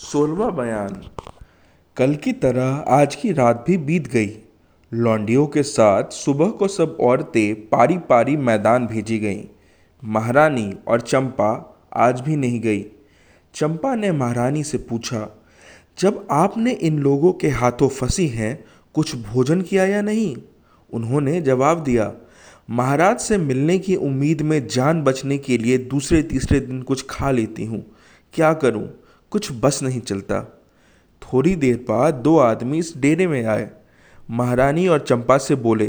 सोलवा बयान। कल की तरह आज की रात भी बीत गई। लौंडियों के साथ सुबह को सब औरतें पारी पारी मैदान भेजी गईं। महारानी और चंपा आज भी नहीं गई। चंपा ने महारानी से पूछा, जब आपने इन लोगों के हाथों फंसी हैं, कुछ भोजन किया या नहीं? उन्होंने जवाब दिया, महाराज से मिलने की उम्मीद में जान बचने के लिए दूसरे तीसरे दिन कुछ खा लेती हूँ। क्या करूँ? कुछ बस नहीं चलता। थोड़ी देर बाद दो आदमी इस डेरे में आए। महारानी और चंपा से बोले,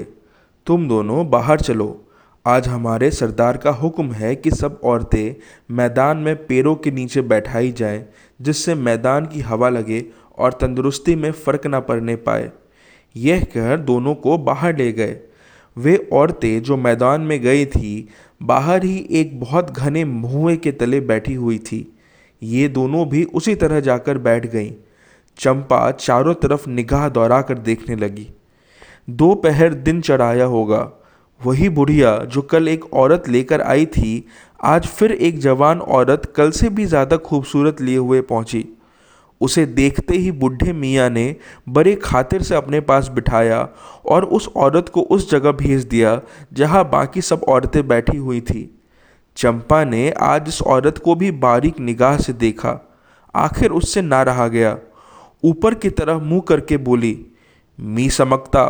तुम दोनों बाहर चलो। आज हमारे सरदार का हुक्म है कि सब औरतें मैदान में पेड़ों के नीचे बैठाई जाएँ, जिससे मैदान की हवा लगे और तंदुरुस्ती में फ़र्क ना पड़ने पाए। यह कह दोनों को बाहर ले गए। वे औरतें जो मैदान में गई थी, बाहर ही एक बहुत घने मुँह के तले बैठी हुई थी। ये दोनों भी उसी तरह जाकर बैठ गईं। चंपा चारों तरफ़ निगाह दौड़ा कर देखने लगी। दोपहर दिन चढ़ाया होगा। वही बुढ़िया जो कल एक औरत लेकर आई थी, आज फिर एक जवान औरत कल से भी ज़्यादा खूबसूरत लिए हुए पहुँची। उसे देखते ही बुढ़े मियाँ ने बड़े खातिर से अपने पास बिठाया और उस औरत को उस जगह भेज दिया, जहाँ बाकी सब औरतें बैठी हुई थी। चंपा ने आज इस औरत को भी बारीक निगाह से देखा। आखिर उससे ना रहा गया। ऊपर की तरफ़ मुँह करके बोली, मी समकता।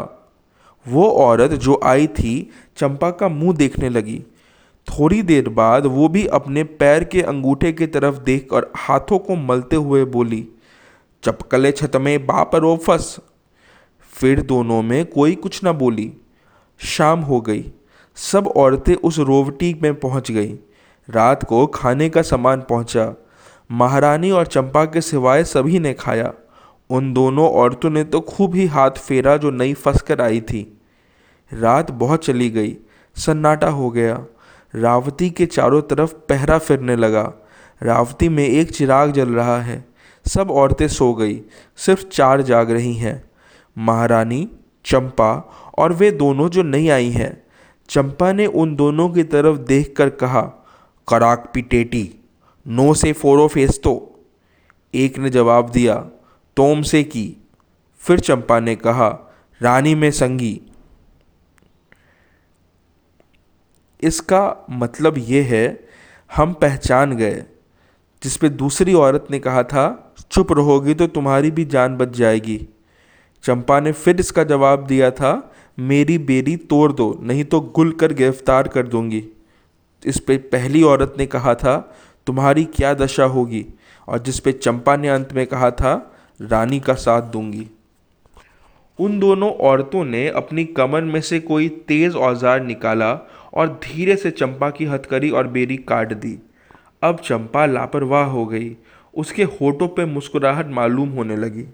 वो औरत जो आई थी, चंपा का मुँह देखने लगी। थोड़ी देर बाद वो भी अपने पैर के अंगूठे की तरफ़ देख और हाथों को मलते हुए बोली, चपकले छत में बाप रोफस। फिर दोनों में कोई कुछ न बोली। शाम हो गई। सब औरतें उस रोवटी में पहुँच गईं। रात को खाने का सामान पहुँचा। महारानी और चंपा के सिवाय सभी ने खाया। उन दोनों औरतों ने तो खूब ही हाथ फेरा जो नई फंस कर आई थी। रात बहुत चली गई। सन्नाटा हो गया। रावती के चारों तरफ़ पहरा फिरने लगा। रावती में एक चिराग जल रहा है। सब औरतें सो गई। सिर्फ़ चार जाग रही हैं। महारानी, चंपा और वे दोनों जो नहीं आई हैं। चंपा ने उन दोनों की तरफ़ देखकर कहा कराक पिटेटी नो से फोरो फेस्तो एक ने जवाब दिया, तोम से की। फिर चंपा ने कहा, रानी में संगी। इसका मतलब ये है, हम पहचान गए। जिस पे दूसरी औरत ने कहा था, चुप रहोगी तो तुम्हारी भी जान बच जाएगी। चंपा ने फिर इसका जवाब दिया था मेरी बेरी तोड़ दो, नहीं तो गुल कर गिरफ़्तार कर दूँगी। इस पे पहली औरत ने कहा था, तुम्हारी क्या दशा होगी? और जिस पे चंपा ने अंत में कहा था, रानी का साथ दूँगी। उन दोनों औरतों ने अपनी कमर में से कोई तेज़ औज़ार निकाला और धीरे से चंपा की हथकड़ी और बेरी काट दी। अब चंपा लापरवाह हो गई। उसके होठों पे मुस्कुराहट मालूम होने लगी।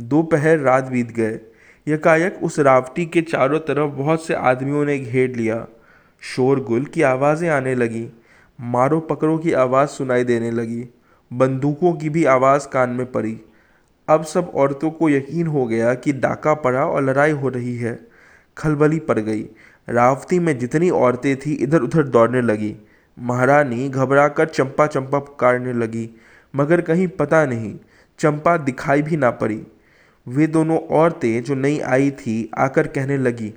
दोपहर रात बीत गए। यकायक उस रावटी के चारों तरफ़ बहुत से आदमियों ने घेर लिया। शोरगुल की आवाज़ें आने लगी। मारो पकड़ो की आवाज़ सुनाई देने लगी। बंदूकों की भी आवाज़ कान में पड़ी। अब सब औरतों को यकीन हो गया कि डाका पड़ा और लड़ाई हो रही है। खलबली पड़ गई। रावती में जितनी औरतें थीं इधर उधर दौड़ने लगी। महारानी घबराकर चंपा चंपा पुकारने लगी। मगर कहीं पता नहीं, चंपा दिखाई भी ना पड़ी। वे दोनों औरतें जो नई आई थी, आकर कहने लगी,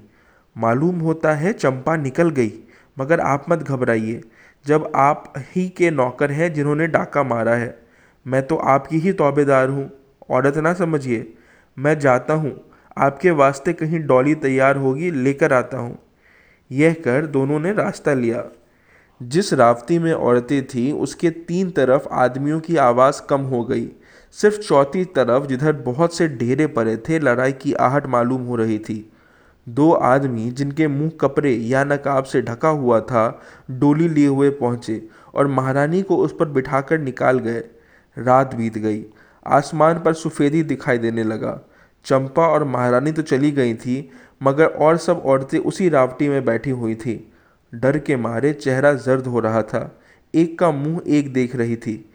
मालूम होता है चंपा निकल गई, मगर आप मत घबराइए। जब आप ही के नौकर हैं जिन्होंने डाका मारा है, मैं तो आपकी ही तौबेदार हूँ औरत ना समझिए, मैं जाता हूँ, आपके वास्ते कहीं डॉली तैयार होगी, लेकर आता हूँ। यह कर दोनों ने रास्ता लिया। जिस रावती में औरतें थीं, उसके तीन तरफ़ आदमियों की आवाज़ कम हो गई। सिर्फ़ चौथी तरफ़ जिधर बहुत से ढेरे पड़े थे, लड़ाई की आहट मालूम हो रही थी। दो आदमी जिनके मुँह कपड़े या नकाब से ढका हुआ था, डोली लिए हुए पहुँचे और महारानी को उस पर बिठाकर निकाल गए। रात बीत गई। आसमान पर सफ़ेदी दिखाई देने लगा। चंपा और महारानी तो चली गई थी, मगर और सब औरतें उसी रावटी में बैठी हुई थी। डर के मारे चेहरा जर्द हो रहा था। एक का मुँह एक देख रही थी।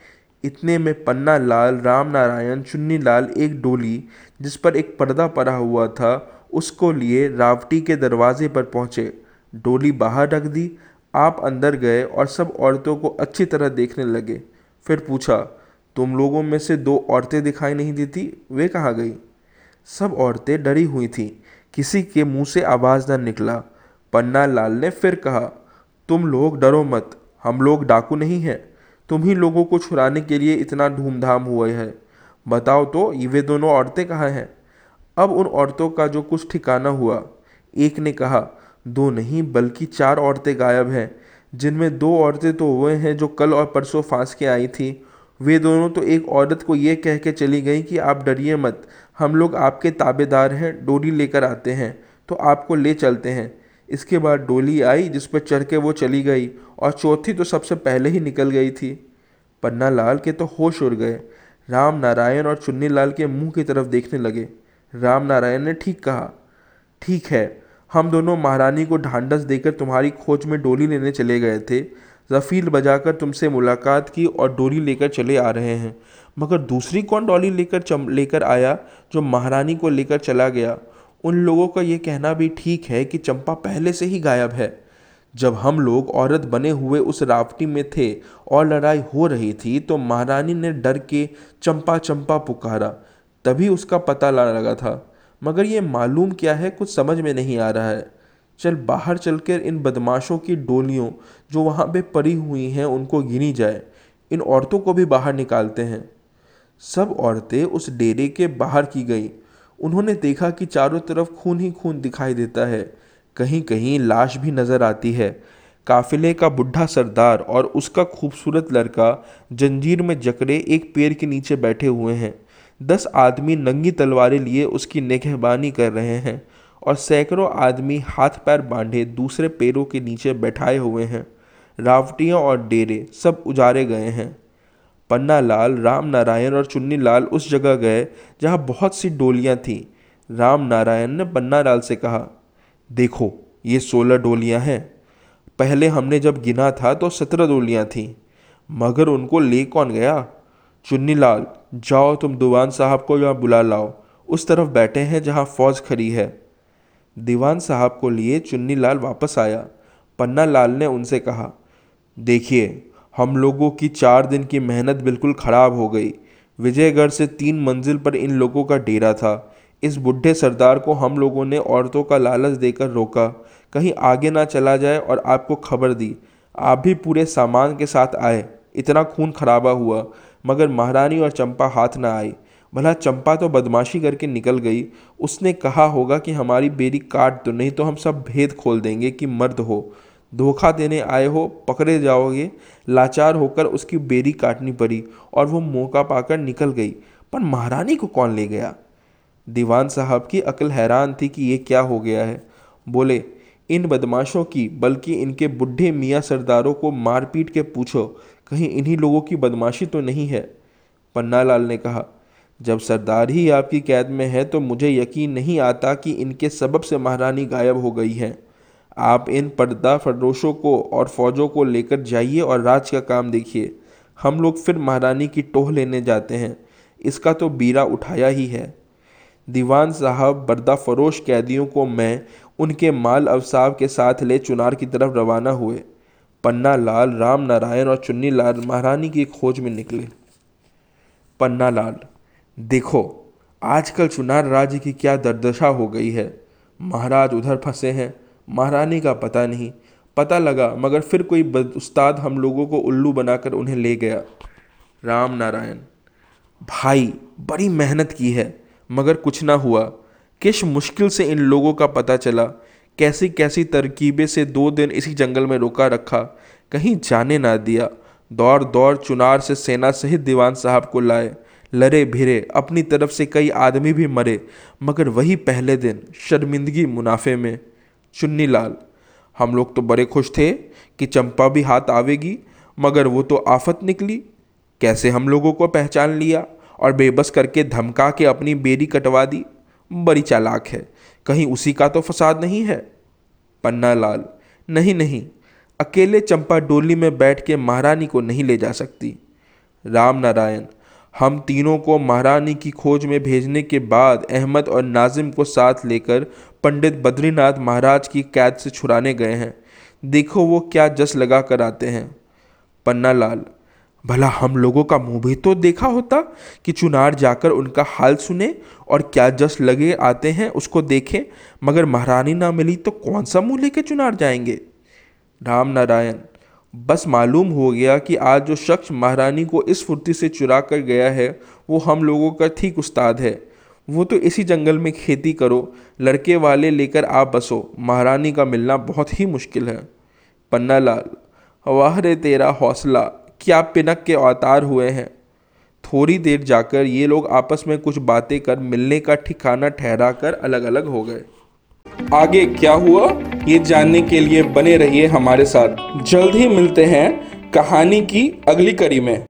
इतने में पन्ना लाल, राम नारायण, चुन्नी लाल एक डोली, जिस पर एक पर्दा पड़ा हुआ था, उसको लिए रावटी के दरवाजे पर पहुँचे। डोली बाहर रख दी, आप अंदर गए और सब औरतों को अच्छी तरह देखने लगे। फिर पूछा, तुम लोगों में से दो औरतें दिखाई नहीं देती? वे कहाँ गई? सब औरतें डरी हुई थीं। किसी के मुँह से आवाज़ न निकला। पन्ना लाल ने फिर कहा, तुम लोग डरो मत, हम लोग डाकू नहीं हैं। तुम ही लोगों को छुड़ाने के लिए इतना धूमधाम हुआ है। बताओ तो ये दोनों औरतें कहाँ हैं? अब उन औरतों का जो कुछ ठिकाना हुआ, एक ने कहा, दो नहीं, बल्कि चार औरतें गायब हैं। जिनमें दो औरतें तो हुए हैं जो कल और परसों फांस के आई थी। वे दोनों तो एक औरत को ये कह के चली गई कि आप डरिए मत। हम लोग आपके ताबेदार हैं, डोरी लेकर आते हैं तो आपको ले चलते हैं। इसके बाद डोली आई जिस पर चढ़ के वो चली गई और चौथी तो सबसे पहले ही निकल गई थी। पन्ना लाल के तो होश उड़ गए। राम नारायण और चुन्नी लाल के मुँह की तरफ़ देखने लगे। राम नारायण ने ठीक कहा, ठीक है, हम दोनों महारानी को ढांढस देकर तुम्हारी खोज में डोली लेने चले गए थे। जफील बजाकर तुमसे मुलाकात की और डोली लेकर चले आ रहे हैं। मगर दूसरी कौन डोली लेकर चम, लेकर आया जो महारानी को लेकर चला गया? उन लोगों का ये कहना भी ठीक है कि चंपा पहले से ही गायब है। जब हम लोग औरत बने हुए उस रावटी में थे और लड़ाई हो रही थी तो महारानी ने डर के चंपा चंपा पुकारा। तभी उसका पता लाने लगा था, मगर ये मालूम क्या है कुछ समझ में नहीं आ रहा है। चल बाहर चलकर इन बदमाशों की डोलियों जो वहाँ पे पड़ी हुई हैं, उनको गिनी जाए। इन औरतों को भी बाहर निकालते हैं। सब औरतें उस डेरे के बाहर की गई। उन्होंने देखा कि चारों तरफ़ खून ही खून दिखाई देता है। कहीं कहीं लाश भी नज़र आती है। काफिले का बुढ़ा सरदार और उसका खूबसूरत लड़का जंजीर में जकड़े एक पेड़ के नीचे बैठे हुए हैं। दस आदमी नंगी तलवारें लिए उसकी निगहबानी कर रहे हैं और सैकड़ों आदमी हाथ पैर बांधे दूसरे पैरों के नीचे बैठाए हुए हैं। रावटियाँ और डेरे सब उजारे गए हैं। पन्ना लाल राम नारायण और चुन्नी लाल उस जगह गए जहाँ बहुत सी डोलियाँ थीं। राम नारायण ने पन्ना लाल से कहा देखो, ये सोलह डोलियाँ हैं। पहले हमने जब गिना था तो सत्रह डोलियाँ थीं, मगर उनको ले कौन गया? चुन्नी लाल जाओ तुम दीवान साहब को यहाँ बुला लाओ। उस तरफ़ बैठे हैं जहाँ फौज खड़ी है। दीवान साहब को लिए चुन्नी लाल वापस आया। पन्ना लाल ने उनसे कहा, देखिए, हम लोगों की चार दिन की मेहनत बिल्कुल ख़राब हो गई। विजयगढ़ से तीन मंजिल पर इन लोगों का डेरा था। इस बुढ़े सरदार को हम लोगों ने औरतों का लालच देकर रोका। कहीं आगे ना चला जाए और आपको खबर दी। आप भी पूरे सामान के साथ आए। इतना खून खराबा हुआ, मगर महारानी और चंपा हाथ ना आई भला चंपा तो बदमाशी करके निकल गई। उसने कहा होगा कि हमारी बेरी काट दो, नहीं तो हम सब भेद खोल देंगे कि मर्द हो। धोखा देने आए हो, पकड़े जाओगे। लाचार होकर उसकी बेरी काटनी पड़ी और वो मौका पाकर निकल गई। पर महारानी को कौन ले गया? दीवान साहब की अकल हैरान थी कि ये क्या हो गया है। बोले, इन बदमाशों की, बल्कि इनके बुढ़े मियाँ सरदारों को मार पीट के पूछो, कहीं इन्हीं लोगों की बदमाशी तो नहीं है? पन्नालाल ने कहा, जब सरदार ही आपकी कैद में है तो मुझे यकीन नहीं आता कि इनके सबब से महारानी गायब हो गई है। आप इन पर्दा फरोशों को और फौजों को लेकर जाइए और राज का काम देखिए। हम लोग फिर महारानी की टोह लेने जाते हैं। इसका तो बीरा उठाया ही है। दीवान साहब बर्दा फरोश कैदियों को मैं उनके माल अवसाब के साथ ले चुनार की तरफ़ रवाना हुए। पन्ना लाल, राम नारायण और चुन्नी लाल महारानी की खोज में निकले। पन्ना लाल, देखो, आजकल चुनार राज्य की क्या दर्दशा हो गई है। महाराज उधर फंसे हैं, महारानी का पता नहीं। पता लगा, मगर फिर कोई उस्ताद हम लोगों को उल्लू बनाकर उन्हें ले गया। राम नारायण, भाई, बड़ी मेहनत की है। मगर कुछ ना हुआ। किस मुश्किल से इन लोगों का पता चला। कैसी कैसी तरकीबें से दो दिन इसी जंगल में रोका रखा। कहीं जाने ना दिया। दौड़ दौड़ चुनार से सेना सहित दीवान साहब को लाए। लरे भिरे। अपनी तरफ़ से कई आदमी भी मरे। मगर वही पहले दिन, शर्मिंदगी मुनाफे में। चुन्नी लाल हम लोग तो बड़े खुश थे कि चंपा भी हाथ आवेगी, मगर वो तो आफत निकली। कैसे हम लोगों को पहचान लिया? और बेबस करके धमका के अपनी बेरी कटवा दी। बड़ी चालाक है। कहीं उसी का तो फसाद नहीं है? पन्ना लाल। नहीं नहीं। अकेले चंपा डोली में बैठ के महारानी को नहीं ले जा सकती। राम नारायण। हम तीनों को महारानी की खोज में भेजने के बाद अहमद और नाजिम को साथ लेकर पंडित बद्रीनाथ महाराज की कैद से छुड़ाने गए हैं। देखो वो क्या जस लगा कर आते हैं। पन्ना लाल। भला हम लोगों का मुँह भी तो देखा होता कि चुनार जाकर उनका हाल सुने और क्या जस लगे आते हैं उसको देखें, मगर महारानी ना मिली तो कौन सा मुँह लेके चुनार जाएँगे? राम नारायण, बस मालूम हो गया कि आज जो शख्स महारानी को इस फुर्ती से चुरा कर गया है, वो हम लोगों का ठीक उस्ताद है। वो तो इसी जंगल में खेती करो, लड़के वाले लेकर आप बसो, महारानी का मिलना बहुत ही मुश्किल है। पन्ना लाल वाह रे तेरा हौसला। क्या पिनक के अवतार हुए हैं? थोड़ी देर जाकर ये लोग आपस में कुछ बातें कर मिलने का ठिकाना ठहरा कर अलग अलग हो गए। आगे क्या हुआ? ये जानने के लिए बने रहिए हमारे साथ। जल्द ही मिलते हैं कहानी की अगली कड़ी में।